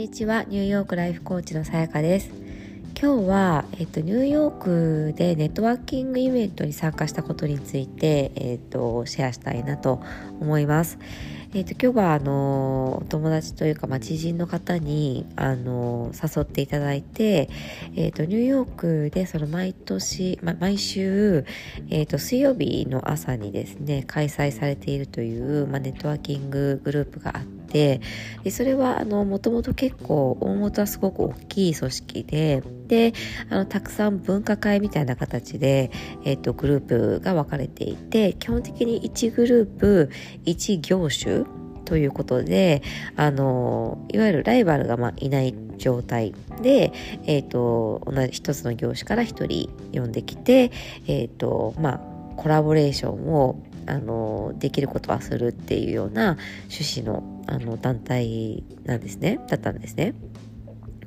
にちはニューヨークライフコーチのさやかです。今日は、えっと、ニューヨークでネットワーキングイベントに参加したことについて、えっと、シェアしたいなと思います。えーと、今日はあのお友達というか、まあ、知人の方にあの誘っていただいて、えーと、ニューヨークでその毎年、ま、毎週、えーと、水曜日の朝にですね開催されているという、まあ、ネットワーキンググループがあってでそれはもともと結構大元はすごく大きい組織でであのたくさん分科会みたいな形で、えー、とグループが分かれていて基本的に1グループ1業種ということで、あの、いわゆるライバルがまあいない状態で、え、ー、と、同じ一つの業種から一人呼んできて、え、ー、と、まあ、コラボレーションをあのできることはするっていうような趣旨のあの団体なんですねだったんですね。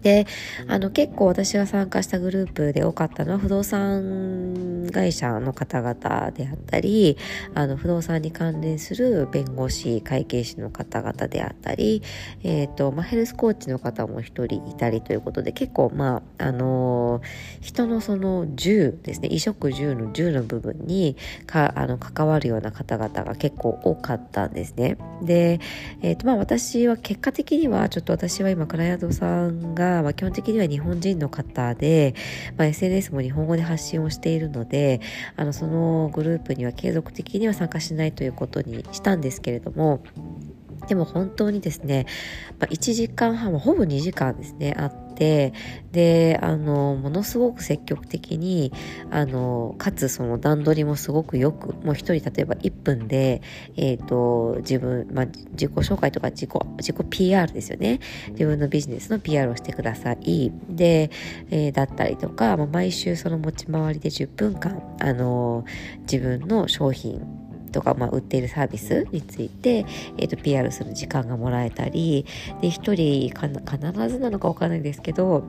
であの結構私が参加したグループで多かったのは不動産会社の方々であったりあの不動産に関連する弁護士会計士の方々であったり、えーとまあ、ヘルスコーチの方も一人いたりということで結構まああの、人のその10ですね衣食住の10の部分にかあの関わるような方々が結構多かったんですね。で、えーとまあ、私は結果的にはちょっと私は今クライアントさんがまあ、基本的には日本人の方で、まあ、SNS も日本語で発信をしているのであのそのグループには継続的には参加しないということにしたんですけれどもでも本当にですね、まあ、1時間半ほぼ2時間ですねあっててであのものすごく積極的にあのかつその段取りもすごくよくもう一人例えば1分で、えーと、自分、まあ、自己紹介とか自己自己 PR ですよね。自分のビジネスの PR をしてください。で、えー、だったりとか、まあ、毎週その持ち回りで10分間あの自分の商品とか、まあ、売っているサービスについて、えーと、PR する時間がもらえたりで1人必ずなのか分かんないですけど、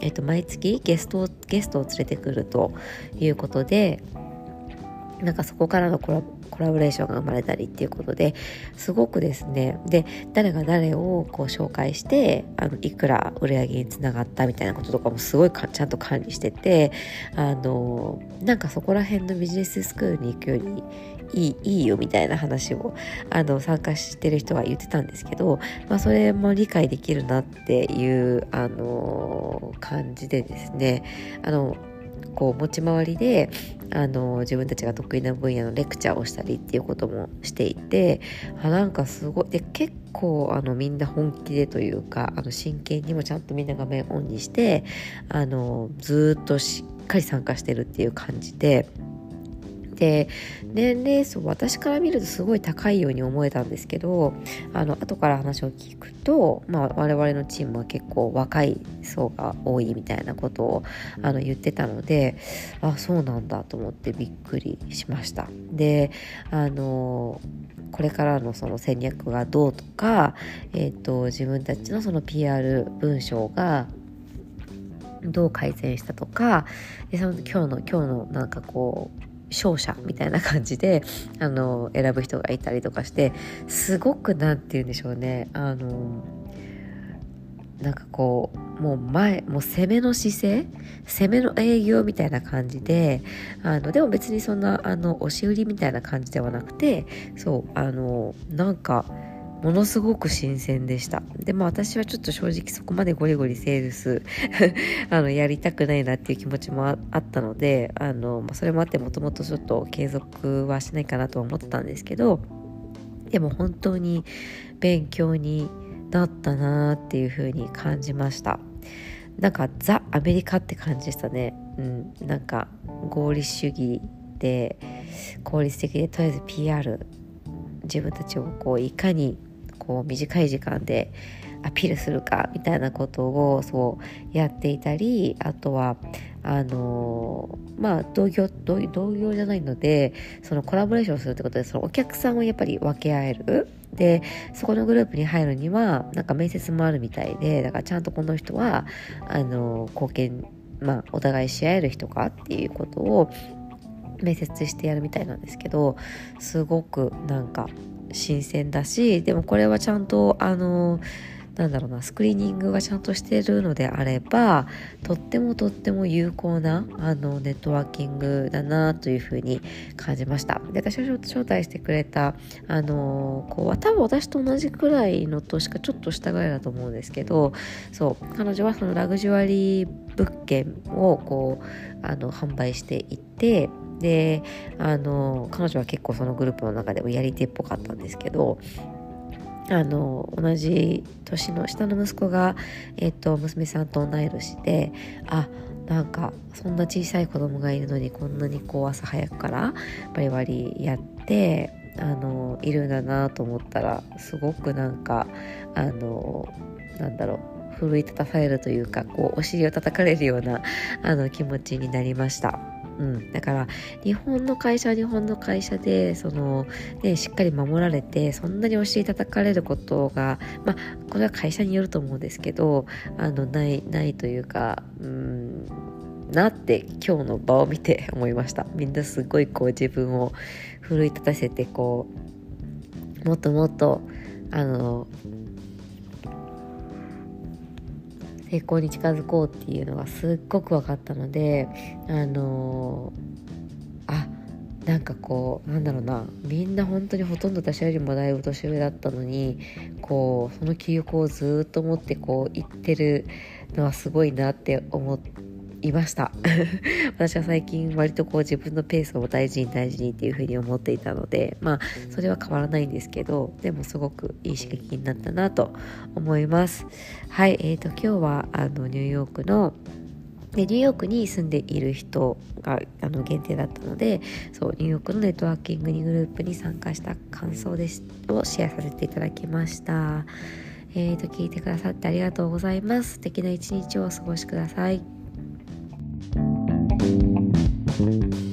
えーと、毎月ゲストゲストを連れてくるということでなんかそこからのコラコラボレーションが生まれたりっていうことですごくですね。で誰が誰をこう紹介してあのいくら売り上げにつながったみたいなこととかもすごいちゃんと管理しててあのなんかそこら辺のビジネススクールに行くよりいいいいよみたいな話をあの参加してる人は言ってたんですけど、まあ、それも理解できるなっていうあの感じでですね。あのこう持ち回りであの自分たちが得意な分野のレクチャーをしたりっていうこともしていてあなんかすごいで結構あのみんな本気でというかあの真剣にもちゃんとみんな画面オンにしてあのずっとしっかり参加してるっていう感じで。で年齢層私から見るとすごい高いように思えたんですけどあの後から話を聞くと、まあ、我々のチームは結構若い層が多いみたいなことをあの言ってたのであそうなんだと思ってびっくりしました。であのこれからのその戦略がどうとか、えーと、自分たちのその PR 文章がどう改善したとかでその今日の今日のなんかこう勝者みたいな感じであの選ぶ人がいたりとかしてすごく何て言うんでしょうね。あのなんかこうもう前もう攻めの姿勢攻めの営業みたいな感じであのでも別にそんなあの押し売りみたいな感じではなくてそうあのなんかものすごく新鮮でした。でも私はちょっと正直そこまでゴリゴリセールス あのやりたくないなっていう気持ちもあったのであの、まあ、それもあってもともとちょっと継続はしないかなとは思ってたんですけどでも本当に勉強になったなっていう風に感じました。なんかザ・アメリカって感じでしたね。うん、なんか合理主義で効率的でとりあえず PR 自分たちをこういかにこう短い時間でアピールするかみたいなことをそうやっていたりあとはあのまあ同業同業じゃないのでそのコラボレーションするってことでそのお客さんをやっぱり分け合える。でそこのグループに入るにはなんか面接もあるみたいでだからちゃんとこの人はあの貢献まあお互いし合える人かっていうことを面接してやるみたいなんですけどすごくなんか新鮮だしでもこれはちゃんとあのなんだろうなスクリーニングがちゃんとしてるのであればとってもとっても有効なあのネットワーキングだなというふうに感じました。で私を招待してくれたあの子は多分私と同じくらいの年かちょっと下ぐらいだと思うんですけどそう彼女はそのラグジュアリー物件をこうあの販売していてであの彼女は結構そのグループの中でもやり手っぽかったんですけどあの同じ年の下の息子が、えっと、娘さんと同い年であなんかそんな小さい子供がいるのにこんなにこう朝早くからバリバリやってあのいるんだなと思ったらすごくなんかあのなんだろう奮い立たされるというかこうお尻を叩かれるようなあの気持ちになりました。うん、だから日本の会社は日本の会社でその、ね、しっかり守られてそんなにお尻叩かれることが、まあ、これは会社によると思うんですけどあのないないというか、うん、なって今日の場を見て 思いました。みんなすごいこう自分を奮い立たせてこうもっともっとあの成功に近づこうっていうのがすっごく分かったのであのあなんかこうなんだろうなみんな本当にほとんど私よりもだいぶ年上だったのにこうその記憶をずっと持ってこう言ってるのはすごいなって思っていました。私は最近割とこう自分のペースを大事に大事にっていうふうに思っていたのでまあそれは変わらないんですけどでもすごくいい刺激になったなと思います。はいえーと、今日はあのニューヨークのでニューヨークに住んでいる人があの限定だったのでそうニューヨークのネットワーキングにグループに参加した感想です。をシェアさせていただきました。えーと聞いてくださってありがとうございます。素敵な一日をお過ごしください。Thank you.